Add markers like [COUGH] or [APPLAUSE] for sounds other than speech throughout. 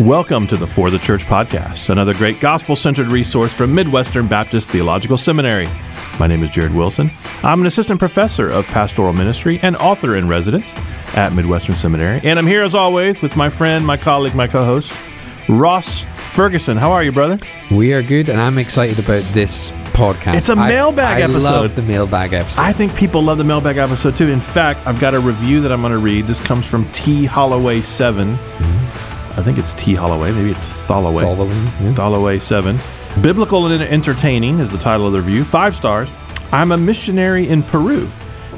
Welcome to the For the Church podcast, another great gospel centered resource from Midwestern Baptist Theological Seminary. My name is Jared Wilson. I'm an assistant professor of pastoral ministry and author in residence at Midwestern Seminary. And I'm here as always with my friend, my colleague, my co host, Ross Ferguson. How are you, brother? We are good, and I'm excited about this podcast. It's a mailbag I, episode. I love the mailbag episode. I think people love the mailbag episode too. In fact, I've got a review that I'm going to read. This comes from T Holloway 7. Mm-hmm. I think it's T Holloway. Maybe it's Tholoway. Following, yeah. Tholoway 7. Biblical and Entertaining is the title of the review. Five stars. I'm a missionary in Peru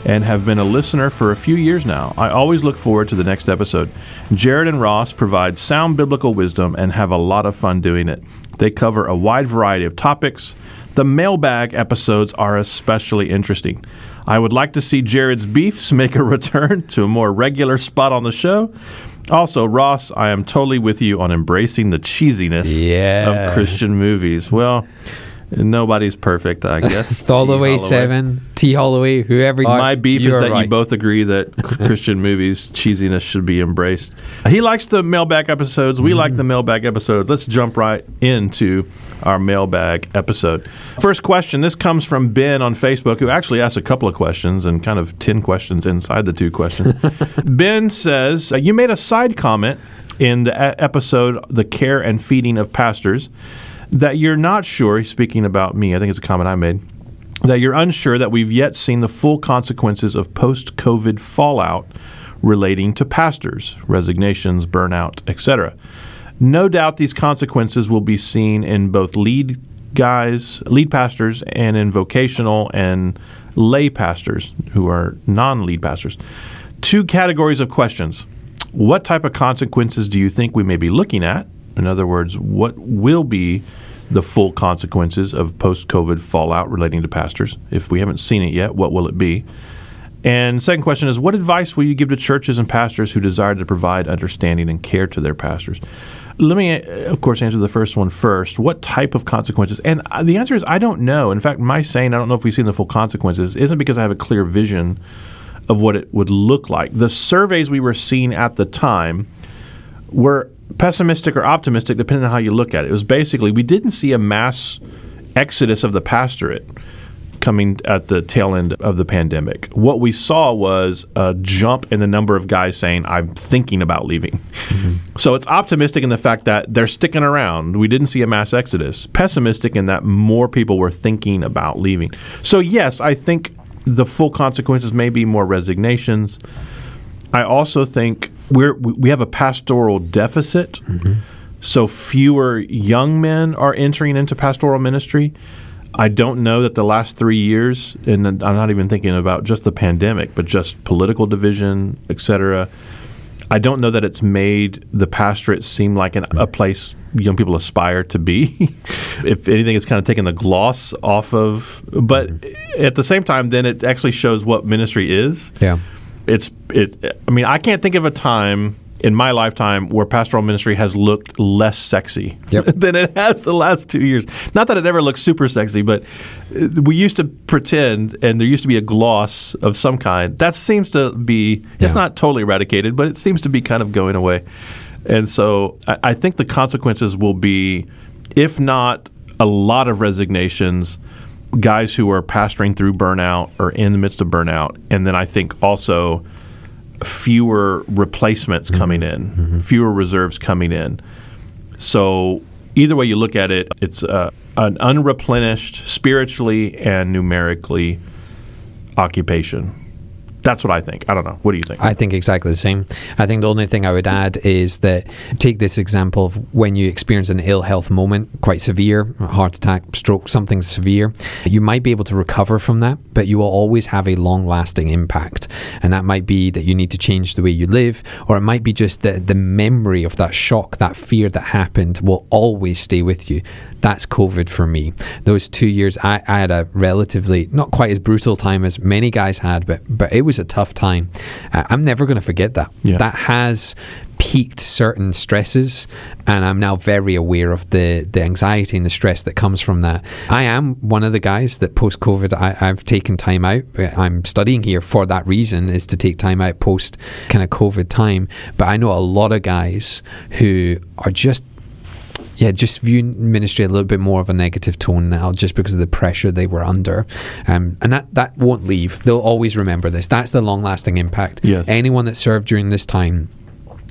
and have been a listener for a few years now. I always look forward to the next episode. Jared and Ross provide sound biblical wisdom and have a lot of fun doing it. They cover a wide variety of topics. The mailbag episodes are especially interesting. I would like to see Jared's Beefs make a return to a more regular spot on the show. Also, Ross, I am totally with you on embracing the cheesiness Yeah. of Christian movies. Well, nobody's perfect, I [LAUGHS] guess. Holloway T. Holloway. Seven, T Holloway, whoever. My beef is that you both agree that [LAUGHS] Christian movies cheesiness should be embraced. He likes the mailbag episodes. We like the mailbag episodes. Let's jump right into our mailbag episode. First question. This comes from Ben on Facebook, who actually asked a couple of questions and kind of ten questions inside the two questions. [LAUGHS] ben says uh, you made a side comment in the episode "The Care and Feeding of Pastors." That you're not sure, speaking about me, I think it's a comment I made, that you're unsure that we've yet seen the full consequences of post COVID fallout relating to pastors, resignations, burnout, etc. No doubt these consequences will be seen in both lead guys, lead pastors, and in vocational and lay pastors who are non lead pastors. Two categories of questions. What type of consequences do you think we may be looking at? In other words, what will be the full consequences of post COVID fallout relating to pastors? If we haven't seen it yet, what will it be? And second question is, what advice will you give to churches and pastors who desire to provide understanding and care to their pastors? Let me, uh, of course, answer the first one first. What type of consequences? And uh, the answer is, I don't know. In fact, my saying I don't know if we've seen the full consequences isn't because I have a clear vision of what it would look like. The surveys we were seeing at the time were pessimistic or optimistic, depending on how you look at it. It was basically we didn't see a mass exodus of the pastorate coming at the tail end of the pandemic. What we saw was a jump in the number of guys saying, I'm thinking about leaving. Mm-hmm. So it's optimistic in the fact that they're sticking around. We didn't see a mass exodus. Pessimistic in that more people were thinking about leaving. So, yes, I think the full consequences may be more resignations. I also think we're, we have a pastoral deficit. Mm-hmm. So fewer young men are entering into pastoral ministry. I don't know that the last three years, and I'm not even thinking about just the pandemic, but just political division, et cetera. I don't know that it's made the pastorate seem like an, a place young people aspire to be. [LAUGHS] if anything, it's kind of taken the gloss off of. But mm-hmm. at the same time, then it actually shows what ministry is Yeah. It's it i mean i can't think of a time in my lifetime where pastoral ministry has looked less sexy Yep. [LAUGHS] than it has the last two years. Not that it ever looked super sexy but uh, we used to pretend and there used to be a gloss of some kind. That seems to be it's not totally eradicated but it seems to be kind of going away. And so I, I think the consequences will be if not a lot of resignations guys who are pastoring through burnout or in the midst of burnout, and then I think also fewer replacements coming in, fewer reserves coming in. So either way you look at it, it's uh, an unreplenished spiritually and numerically occupation. That's what I think. I don't know. What do you think? I think exactly the same. I think the only thing I would add is that take this example of when you experience an ill health moment, quite severe, heart attack, stroke, something severe, you might be able to recover from that, but you will always have a long lasting impact. And that might be that you need to change the way you live, or it might be just that the memory of that shock, that fear that happened will always stay with you. That's COVID for me. Those two years, I, I had a relatively not quite as brutal time as many guys had, but but it was a tough time. Uh, I'm never going to forget that. Yeah. That has peaked certain stresses, and I'm now very aware of the the anxiety and the stress that comes from that. I am one of the guys that post COVID, I've taken time out. I'm studying here for that reason, is to take time out post kind of COVID time. But I know a lot of guys who are just yeah, just view ministry a little bit more of a negative tone now, just because of the pressure they were under, um, and that that won't leave. They'll always remember this. That's the long-lasting impact. Yes. Anyone that served during this time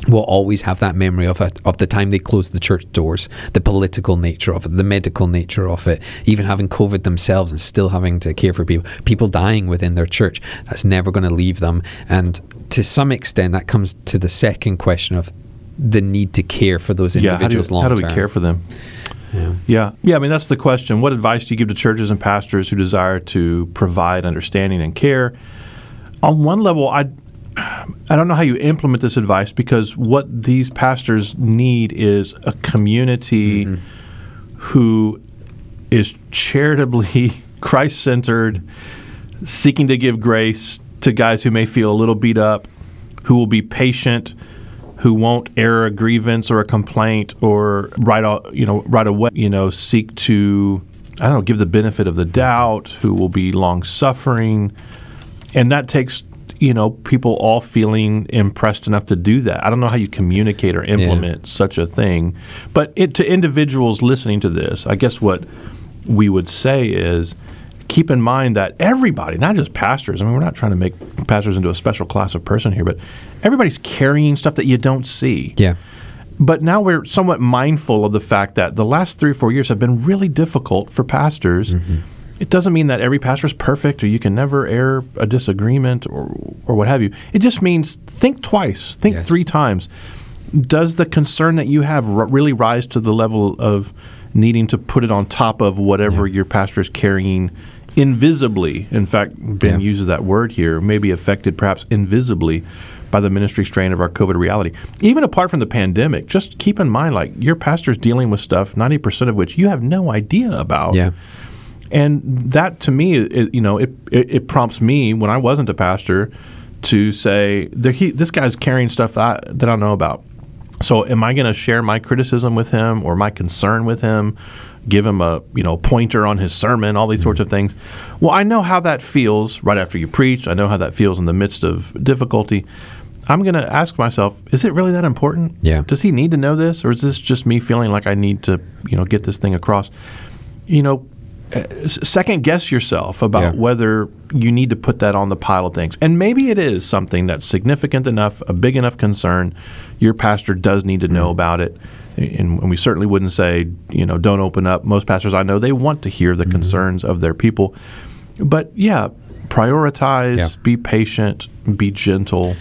will always have that memory of it, of the time they closed the church doors, the political nature of it, the medical nature of it, even having COVID themselves and still having to care for people, people dying within their church. That's never going to leave them. And to some extent, that comes to the second question of the need to care for those individuals yeah, how do, how do we care for them? Yeah. yeah. Yeah. I mean, that's the question. What advice do you give to churches and pastors who desire to provide understanding and care? On one level, I I don't know how you implement this advice because what these pastors need is a community mm-hmm. who is charitably [LAUGHS] Christ centered, seeking to give grace to guys who may feel a little beat up, who will be patient who won't air a grievance or a complaint or right you know right away you know seek to I don't know give the benefit of the doubt who will be long suffering and that takes you know people all feeling impressed enough to do that. I don't know how you communicate or implement yeah. such a thing. But it, to individuals listening to this I guess what we would say is keep in mind that everybody, not just pastors, I mean, we're not trying to make pastors into a special class of person here, but everybody's carrying stuff that you don't see. Yeah. But now we're somewhat mindful of the fact that the last three or four years have been really difficult for pastors. Mm-hmm. It doesn't mean that every pastor is perfect or you can never air a disagreement or, or what have you. It just means think twice, think yes. three times. Does the concern that you have r- really rise to the level of needing to put it on top of whatever yeah. your pastor is carrying invisibly, in fact, Ben yeah. uses that word here, maybe affected perhaps invisibly by the ministry strain of our COVID reality. Even apart from the pandemic, just keep in mind like your pastor's dealing with stuff, 90% of which you have no idea about. Yeah. And that to me, it, you know, it, it, it, prompts me when I wasn't a pastor to say, he, this guy's carrying stuff I, that I don't know about. So am I going to share my criticism with him or my concern with him? Give him a you know pointer on his sermon, all these sorts of mm-hmm. things. Well, I know how that feels right after you preach. I know how that feels in the midst of difficulty. I'm going to ask myself, is it really that important? Yeah. Does he need to know this, or is this just me feeling like I need to you know get this thing across? You know, second guess yourself about yeah. whether you need to put that on the pile of things. And maybe it is something that's significant enough, a big enough concern. Your pastor does need to know mm. about it and, we certainly wouldn't say, you know, don't open up. Most pastors I know they want to hear the mm-hmm. concerns of their people, but yeah, prioritize, yeah. be patient, be gentle.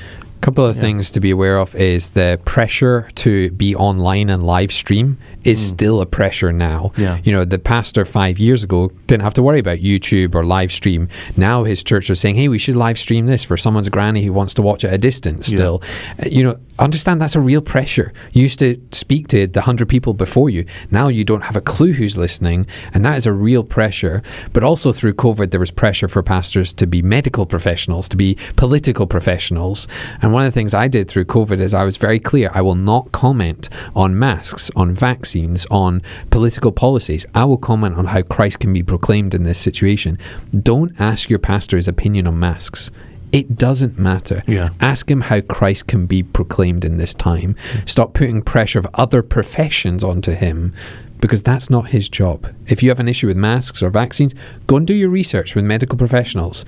Couple of yeah. things to be aware of is the pressure to be online and live stream is mm. still a pressure now. Yeah. You know, the pastor five years ago didn't have to worry about YouTube or live stream. Now his church is saying, hey, we should live stream this for someone's granny who wants to watch at a distance still. Yeah. Uh, you know, understand that's a real pressure. You used to speak to the 100 people before you. Now you don't have a clue who's listening, and that is a real pressure. But also through COVID, there was pressure for pastors to be medical professionals, to be political professionals. And one of the things I did through COVID is I was very clear I will not comment on masks, on vaccines on political policies. I will comment on how Christ can be proclaimed in this situation. Don't ask your pastor his opinion on masks. It doesn't matter. Yeah. Ask him how Christ can be proclaimed in this time. Stop putting pressure of other professions onto him because that's not his job. If you have an issue with masks or vaccines, go and do your research with medical professionals.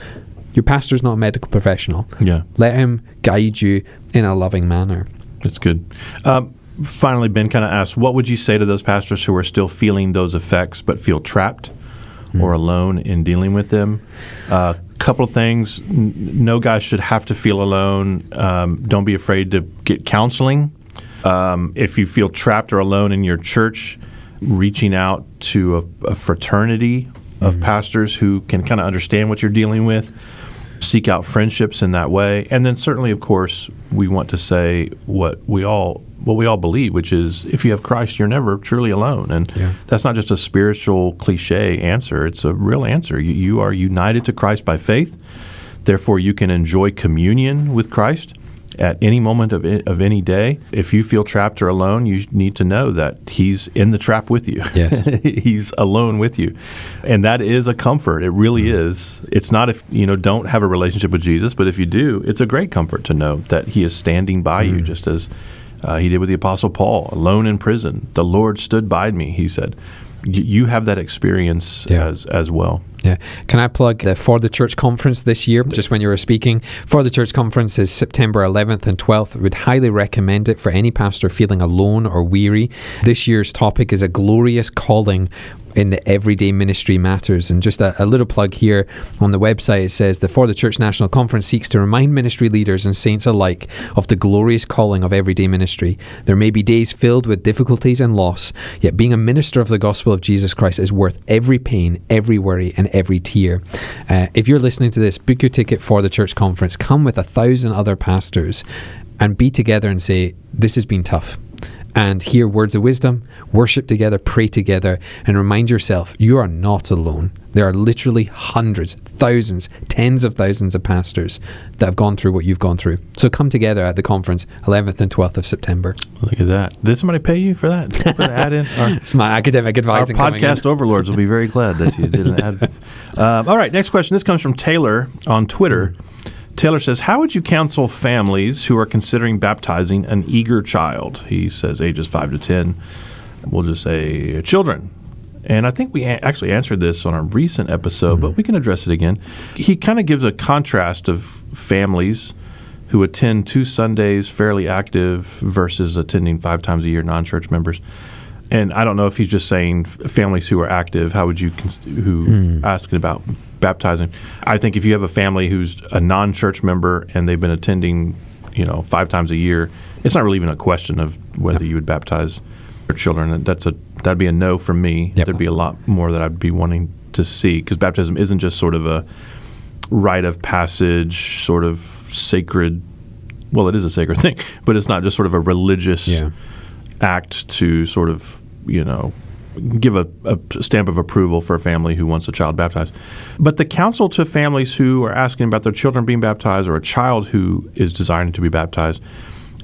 Your pastor's not a medical professional. Yeah. Let him guide you in a loving manner. That's good. Um, finally, Ben kind of asked, what would you say to those pastors who are still feeling those effects but feel trapped mm. or alone in dealing with them? Uh, couple of things. no guy should have to feel alone. Um, don't be afraid to get counseling. Um, if you feel trapped or alone in your church, reaching out to a, a fraternity of mm pastors who can kind of understand what you're dealing with seek out friendships in that way. And then certainly, of course, we want to say what we all what we all believe, which is if you have Christ, you're never truly alone. And yeah. that's not just a spiritual cliche answer; it's a real answer. You, you are united to Christ by faith. Therefore, you can enjoy communion with Christ. At any moment of, i- of any day. If you feel trapped or alone, you need to know that He's in the trap with you. Yes. [LAUGHS] he's alone with you. And that is a comfort. It really Mm-hmm. is. It's not if you know don't have a relationship with Jesus, but if you do, it's a great comfort to know that he is standing by you Mm. just as uh, he did with the apostle Paul, alone in prison. The Lord stood by me, he said. Y- you have that experience Yeah. as as well. Yeah. Can I plug the For the Church conference this year, just when you were speaking? For the Church conference is September 11th and 12th. Would highly recommend it for any pastor feeling alone or weary. This year's topic is a glorious calling in the everyday ministry matters. And just a, a little plug here on the website it says the For the Church National Conference seeks to remind ministry leaders and saints alike of the glorious calling of everyday ministry. There may be days filled with difficulties and loss, yet being a minister of the gospel of Jesus Christ is worth every pain, every worry, and every tear. Uh, if you're listening to this, book your ticket for the church conference. Come with a thousand other pastors and be together and say, This has been tough and hear words of wisdom, worship together, pray together, and remind yourself you are not alone. There are literally hundreds, thousands, tens of thousands of pastors that have gone through what you've gone through. So come together at the conference, 11th and 12th of September. Look at that. Did somebody pay you for that? Put an ad in? Our- It's my academic Our advice. podcast overlords will be very glad that you did an [LAUGHS] ad. Um, all right, next question. This comes from Taylor on Twitter. Taylor says, How would you counsel families who are considering baptizing an eager child? He says ages 5 to 10. We'll just say children. And I think we a- actually answered this on a recent episode, but mm-hmm. we can address it again. He kind of gives a contrast of families who attend two Sundays fairly active versus attending five times a year non church members. And I don't know if he's just saying f- families who are active. How would you cons- who hmm. asking about baptizing? I think if you have a family who's a non-church member and they've been attending, you know, five times a year, it's not really even a question of whether you would baptize their children. That's a that'd be a no for me. Yep. There'd be a lot more that I'd be wanting to see because baptism isn't just sort of a rite of passage, sort of sacred. Well, it is a sacred [LAUGHS] thing, but it's not just sort of a religious Yeah. act to sort of, you know, give a, a stamp of approval for a family who wants a child baptized. But the counsel to families who are asking about their children being baptized or a child who is desiring to be baptized,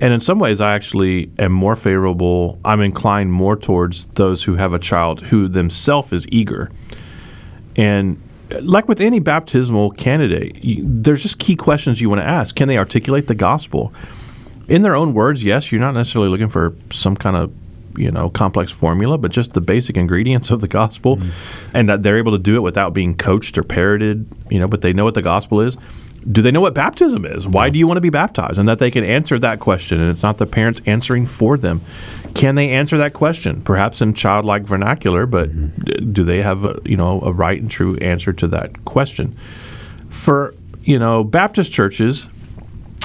and in some ways, I actually am more favorable. I'm inclined more towards those who have a child who themselves is eager. And like with any baptismal candidate, there's just key questions you want to ask. Can they articulate the gospel? In their own words, yes, you're not necessarily looking for some kind of you know complex formula, but just the basic ingredients of the gospel, mm. and that they're able to do it without being coached or parroted. You know, but they know what the gospel is. Do they know what baptism is? Why do you want to be baptized? And that they can answer that question, and it's not the parents answering for them. Can they answer that question? Perhaps in childlike vernacular, but mm-hmm. d- do they have a, you know a right and true answer to that question? For you know Baptist churches,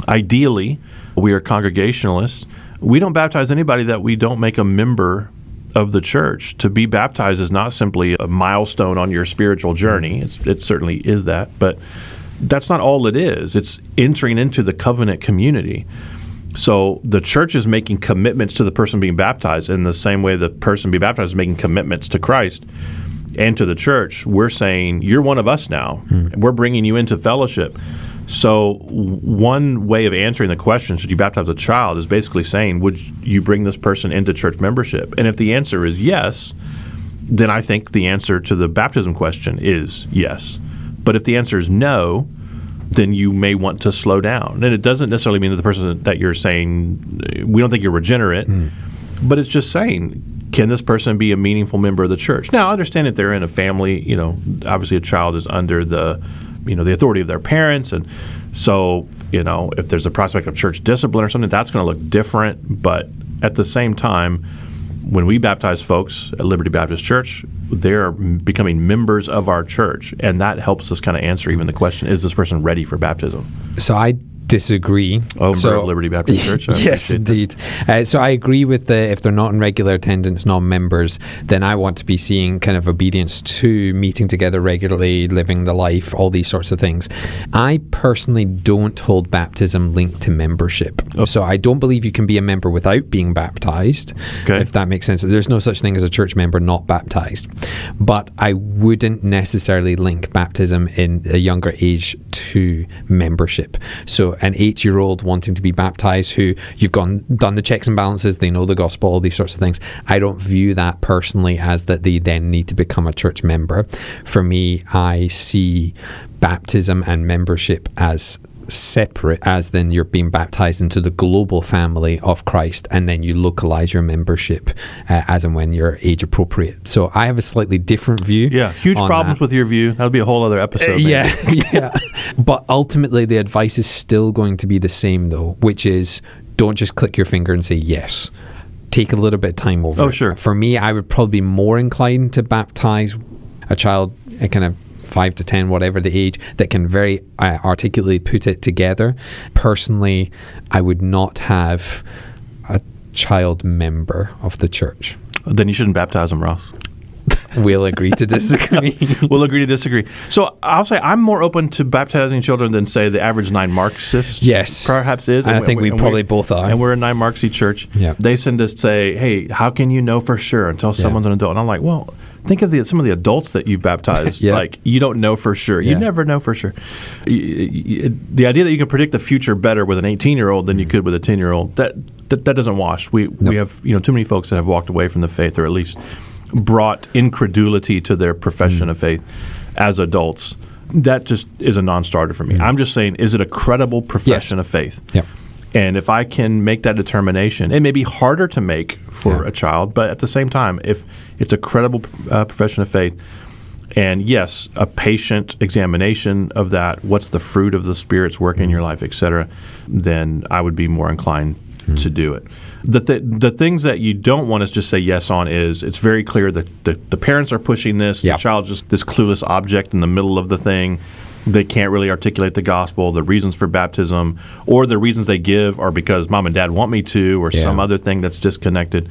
ideally, we are congregationalists. We don't baptize anybody that we don't make a member of the church. To be baptized is not simply a milestone on your spiritual journey. Mm-hmm. It's, it certainly is that, but that's not all it is. It's entering into the covenant community. So the church is making commitments to the person being baptized in the same way the person being baptized is making commitments to Christ and to the church. We're saying you're one of us now. Mm-hmm. We're bringing you into fellowship. So one way of answering the question, should you baptize a child, is basically saying, would you bring this person into church membership? And if the answer is yes, then I think the answer to the baptism question is yes. But if the answer is no, then you may want to slow down. And it doesn't necessarily mean that the person that you're saying, uh, we don't think you're regenerate, but it's just saying, can this person be a meaningful member of the church? Now, I understand if they're in a family, you know, obviously a child is under the, you know, the authority of their parents. And so, you know, if there's a prospect of church discipline or something, that's going to look different. But at the same time, when we baptize folks at Liberty Baptist Church, they're becoming members of our church, and that helps us kind of answer even the question: Is this person ready for baptism? So I disagree. Oh, so, of Liberty Baptist [LAUGHS] Church. I yes, indeed. Uh, so I agree with the if they're not in regular attendance, non-members, then I want to be seeing kind of obedience to meeting together regularly, living the life, all these sorts of things. I personally don't hold baptism linked to membership. So I don't believe you can be a member without being baptized. Okay. If that makes sense. There's no such thing as a church member not baptized. But I wouldn't necessarily link baptism in a younger age to membership. So an eight year old wanting to be baptized who you've gone done the checks and balances, they know the gospel, all these sorts of things. I don't view that personally as that they then need to become a church member. For me, I see baptism and membership as separate as then you're being baptized into the global family of Christ and then you localize your membership uh, as and when you're age appropriate. So I have a slightly different view. Yeah, huge problems that. with your view. That'll be a whole other episode. maybe. Yeah, [LAUGHS] yeah. But ultimately, the advice is still going to be the same, though, which is don't just click your finger and say yes. Take a little bit of time over. Oh, it. sure. For me, I would probably be more inclined to baptize a child, a kind of five to ten, whatever the age, that can very uh, articulately put it together. Personally, I would not have a child member of the church. Then you shouldn't baptize them, Ross. We'll agree to [LAUGHS] disagree. [LAUGHS] we'll agree to disagree. So I'll say I'm more open to baptizing children than say the average nine Marxist. Yes. perhaps is. And I think we probably both are. And we're a nine Marxy church. Yeah. they send us say, "Hey, how can you know for sure until someone's an adult?" And I'm like, "Well, think of the some of the adults that you've baptized. [LAUGHS] Yeah. Like you don't know for sure. You never know for sure. The idea that you can predict the future better with an 18 year old than you mm. could with a 10 year old that, that that doesn't wash. We we have you know too many folks that have walked away from the faith or at least brought incredulity to their profession mm. of faith as adults. That just is a non-starter for me. Mm. I'm just saying, is it a credible profession of faith? Yep. And if I can make that determination, it may be harder to make for Yeah. a child, but at the same time, if it's a credible uh, profession of faith, and yes, a patient examination of that, what's the fruit of the Spirit's work in your life, et cetera, then I would be more inclined to do it. The, th- the things that you don't want to just say yes on is it's very clear that the, the parents are pushing this, Yeah. the child's just this clueless object in the middle of the thing. They can't really articulate the gospel, the reasons for baptism, or the reasons they give are because mom and dad want me to, or Yeah. some other thing that's disconnected.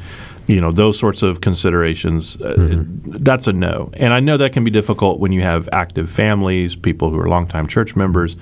You know, those sorts of considerations, uh, that's a no. And I know that can be difficult when you have active families, people who are longtime church members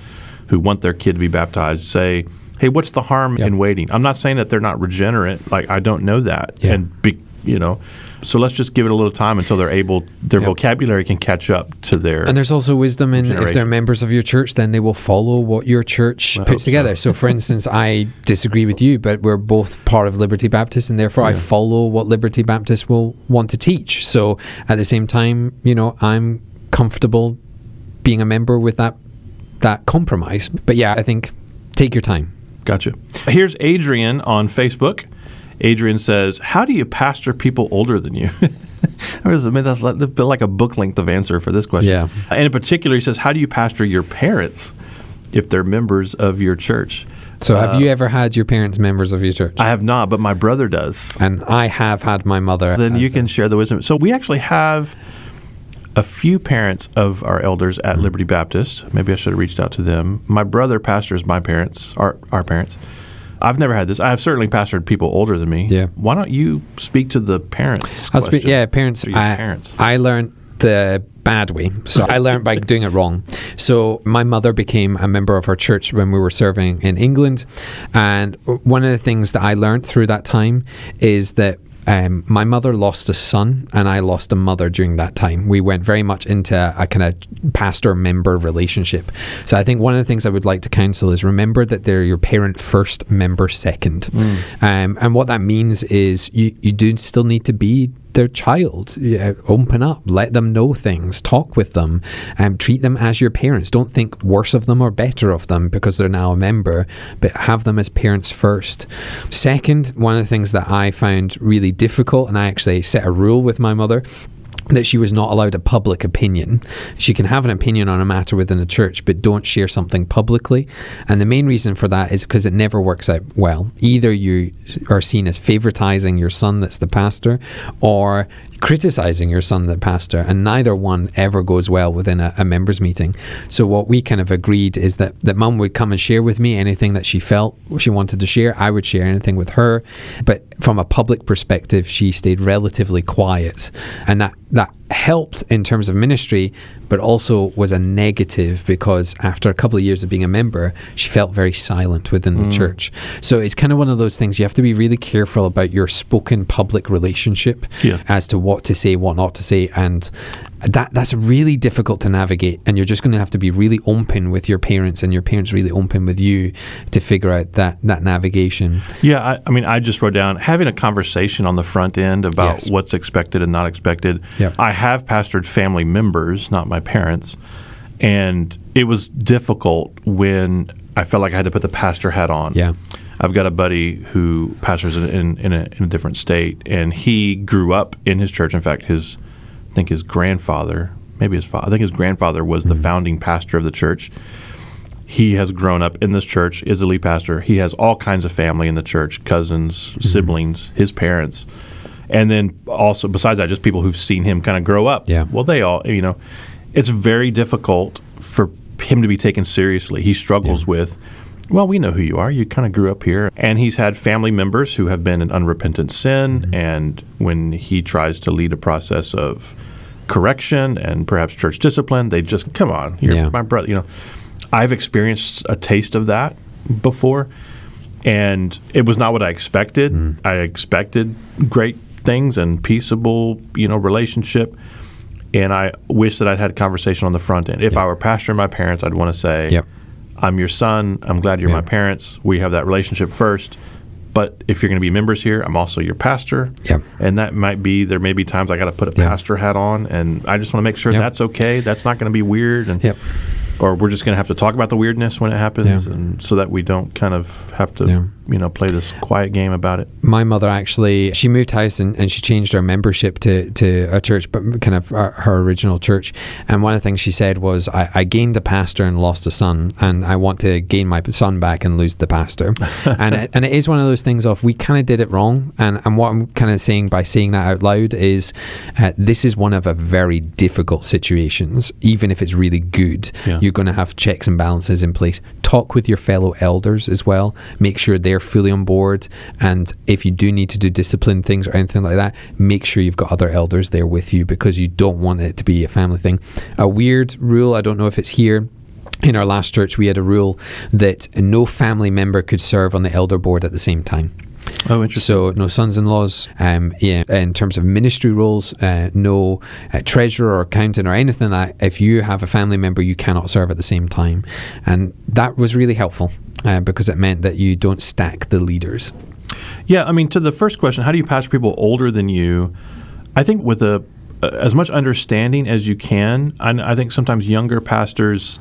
who want their kid to be baptized, say, hey, what's the harm in waiting? I'm not saying that they're not regenerate. Like, I don't know that. Yeah. And, be, you know, so let's just give it a little time until they're able, their Yep. vocabulary can catch up to their. And there's also wisdom in if they're members of your church, then they will follow what your church puts together. So, for instance, I disagree with you, but we're both part of Liberty Baptist, and therefore I follow what Liberty Baptist will want to teach. So, at the same time, you know, I'm comfortable being a member with that that compromise. But yeah, I think take your time. Gotcha. Here's Adrian on Facebook. Adrian says, "How do you pastor people older than you?" I was- [LAUGHS] I mean, that's like, like a book length of answer for this question. Yeah. And in particular, he says, "How do you pastor your parents if they're members of your church?" So, have you ever had your parents members of your church? I have not, but my brother does. and I have had my mother. Then you can share the wisdom. So we actually have a few parents of our elders Mm-hmm. at Liberty Baptist. Maybe I should have reached out to them. My brother pastors my parents, our our parents. I've never had this. I have certainly pastored people older than me. Yeah. Why don't you speak to the parents? I'll speak, yeah, parents. I, parents. I learned the bad way. So I learned by doing it wrong. So my mother became a member of her church when we were serving in England. And one of the things that I learned through that time is that um, my mother lost a son and I lost a mother during that time. We went very much into a kind of pastor member relationship. So I think one of the things I would like to counsel is remember that they're your parent first, member second. Um, and what that means is you, you do still need to be their child. Yeah, open up, let them know things, talk with them, um, treat them as your parents. Don't think worse of them or better of them because they're now a member, but have them as parents first. Second, one of the things that I found really difficult, and I actually set a rule with my mother that she was not allowed a public opinion. She can have an opinion on a matter within the church, but don't share something publicly. And the main reason for that is because it never works out well. Either you are seen as favoritizing your son that's the pastor, or criticizing your son the pastor, and neither one ever goes well within a, a members meeting. So what we kind of agreed is that that mum would come and share with me anything that she felt she wanted to share. I would share anything with her, but from a public perspective, she stayed relatively quiet, and that that helped in terms of ministry, but also was a negative because after a couple of years of being a member, she felt very silent within the mm. church. So it's kind of one of those things you have to be really careful about your spoken public relationship Yes. as to what to say, what not to say, and that that's really difficult to navigate, and you're just going to have to be really open with your parents, and your parents really open with you to figure out that that navigation. Yeah, I, I mean, I just wrote down having a conversation on the front end about Yes. what's expected and not expected. Yep. I have pastored family members, not my parents, and it was difficult when I felt like I had to put the pastor hat on. Yeah. I've got a buddy who pastors in, in, in, a, in a different state, and he grew up in his church. In fact, his I think his grandfather, maybe his father, I think his grandfather was the mm-hmm. founding pastor of the church. He has grown up in this church, is a lead pastor. He has all kinds of family in the church, cousins, mm-hmm. siblings, his parents, and then also besides that, just people who've seen him kind of grow up. Yeah. Well, they all, you know, it's very difficult for him to be taken seriously. He struggles with, well, we know who you are. You kind of grew up here. And he's had family members who have been in unrepentant sin. Mm-hmm. And when he tries to lead a process of correction and perhaps church discipline, they just, come on, you're Yeah. my brother. You know, I've experienced a taste of that before. And it was not what I expected. Mm. I expected great things and peaceable, you know, relationship and I wish that I'd had a conversation on the front end. If I were pastoring my parents, I'd want to say, Yep. "I'm your son. I'm glad you're Yeah. my parents. We have that relationship first. But if you're going to be members here, I'm also your pastor. Yep. And that might be there may be times I got to put a Yeah. pastor hat on, and I just want to make sure Yep. that's okay. That's not going to be weird, and Yep. Or we're just going to have to talk about the weirdness when it happens, Yeah. and so that we don't kind of have to Yeah. you know play this quiet game about it. my mother actually she moved house and, and she changed her membership to, to a church but kind of her, her original church and one of the things she said was I, I gained a pastor and lost a son and I want to gain my son back and lose the pastor [LAUGHS] and, it, and it is one of those things of we kind of did it wrong and, and what I'm kind of saying by saying that out loud is uh, this is one of a very difficult situations even if it's really good Yeah. You're going to have checks and balances in place. Talk with your fellow elders as well. Make sure they're fully on board. And if you do need to do discipline things or anything like that make sure you've got other elders there with you because you don't want it to be a family thing. A weird rule i don't know if it's here in our last church we had a rule that no family member could serve on the elder board at the same time Oh, interesting. so no sons-in-laws. Um, yeah, in terms of ministry roles, uh, no uh, treasurer or accountant or anything like that. If you have a family member, you cannot serve at the same time, and that was really helpful uh, because it meant that you don't stack the leaders. Yeah, I mean, to the first question, how do you pastor people older than you? I think with a as much understanding as you can. I, I think sometimes younger pastors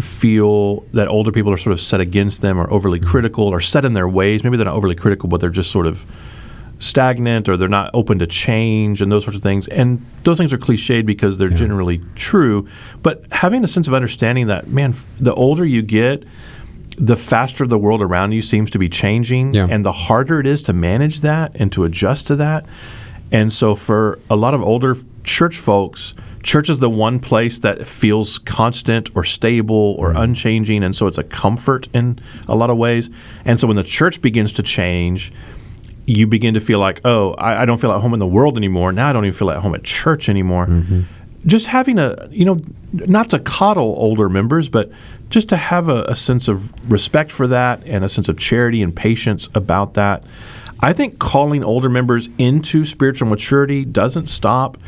feel that older people are sort of set against them or overly mm-hmm. critical or set in their ways. Maybe they're not overly critical, but they're just sort of stagnant or they're not open to change and those sorts of things. And those things are cliched because they're generally true. But having a sense of understanding that, man, the older you get, the faster the world around you seems to be changing Yeah. and the harder it is to manage that and to adjust to that. And so for a lot of older church folks, church is the one place that feels constant or stable or mm. unchanging and so it's a comfort in a lot of ways. And so when the church begins to change, you begin to feel like, oh, I, I don't feel at home in the world anymore. Now I don't even feel at home at church anymore. Mm-hmm. Just having a, you know, not to coddle older members, but just to have a, a sense of respect for that and a sense of charity and patience about that. I think calling older members into spiritual maturity doesn't stop.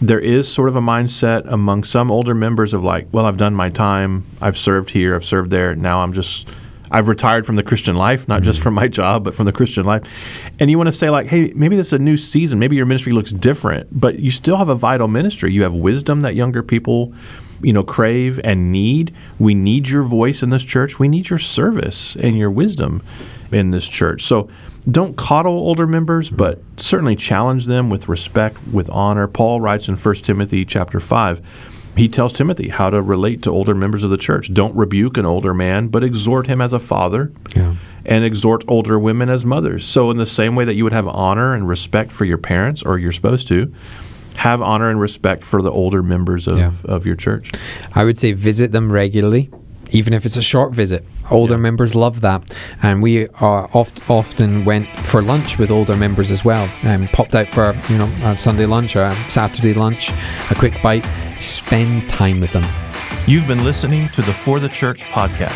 There is sort of a mindset among some older members of like, well, I've done my time, I've served here, I've served there, now I'm just I've retired from the Christian life, not just mm-hmm. from my job, but from the Christian life. And you want to say, like, hey, maybe this is a new season. Maybe your ministry looks different, but you still have a vital ministry. You have wisdom that younger people, you know, crave and need. We need your voice in this church. We need your service and your wisdom in this church. So don't coddle older members, but certainly challenge them with respect, with honor. Paul writes in 1 Timothy chapter 5 he tells Timothy how to relate to older members of the church. Don't rebuke an older man, but exhort him as a father, Yeah. and exhort older women as mothers. So, in the same way that you would have honor and respect for your parents, or you're supposed to, have honor and respect for the older members of, Yeah. of your church. I would say visit them regularly, even if it's a short visit. Older members love that, and we oft, often went for lunch with older members as well. and popped out for you know a Sunday lunch or a Saturday lunch, a quick bite. Spend time with them. You've been listening to the For the Church podcast,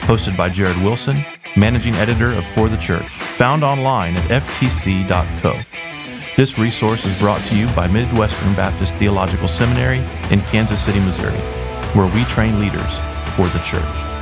hosted by Jared Wilson, managing editor of For the Church, found online at ftc.co. This resource is brought to you by Midwestern Baptist Theological Seminary in Kansas City, Missouri, where we train leaders for the church.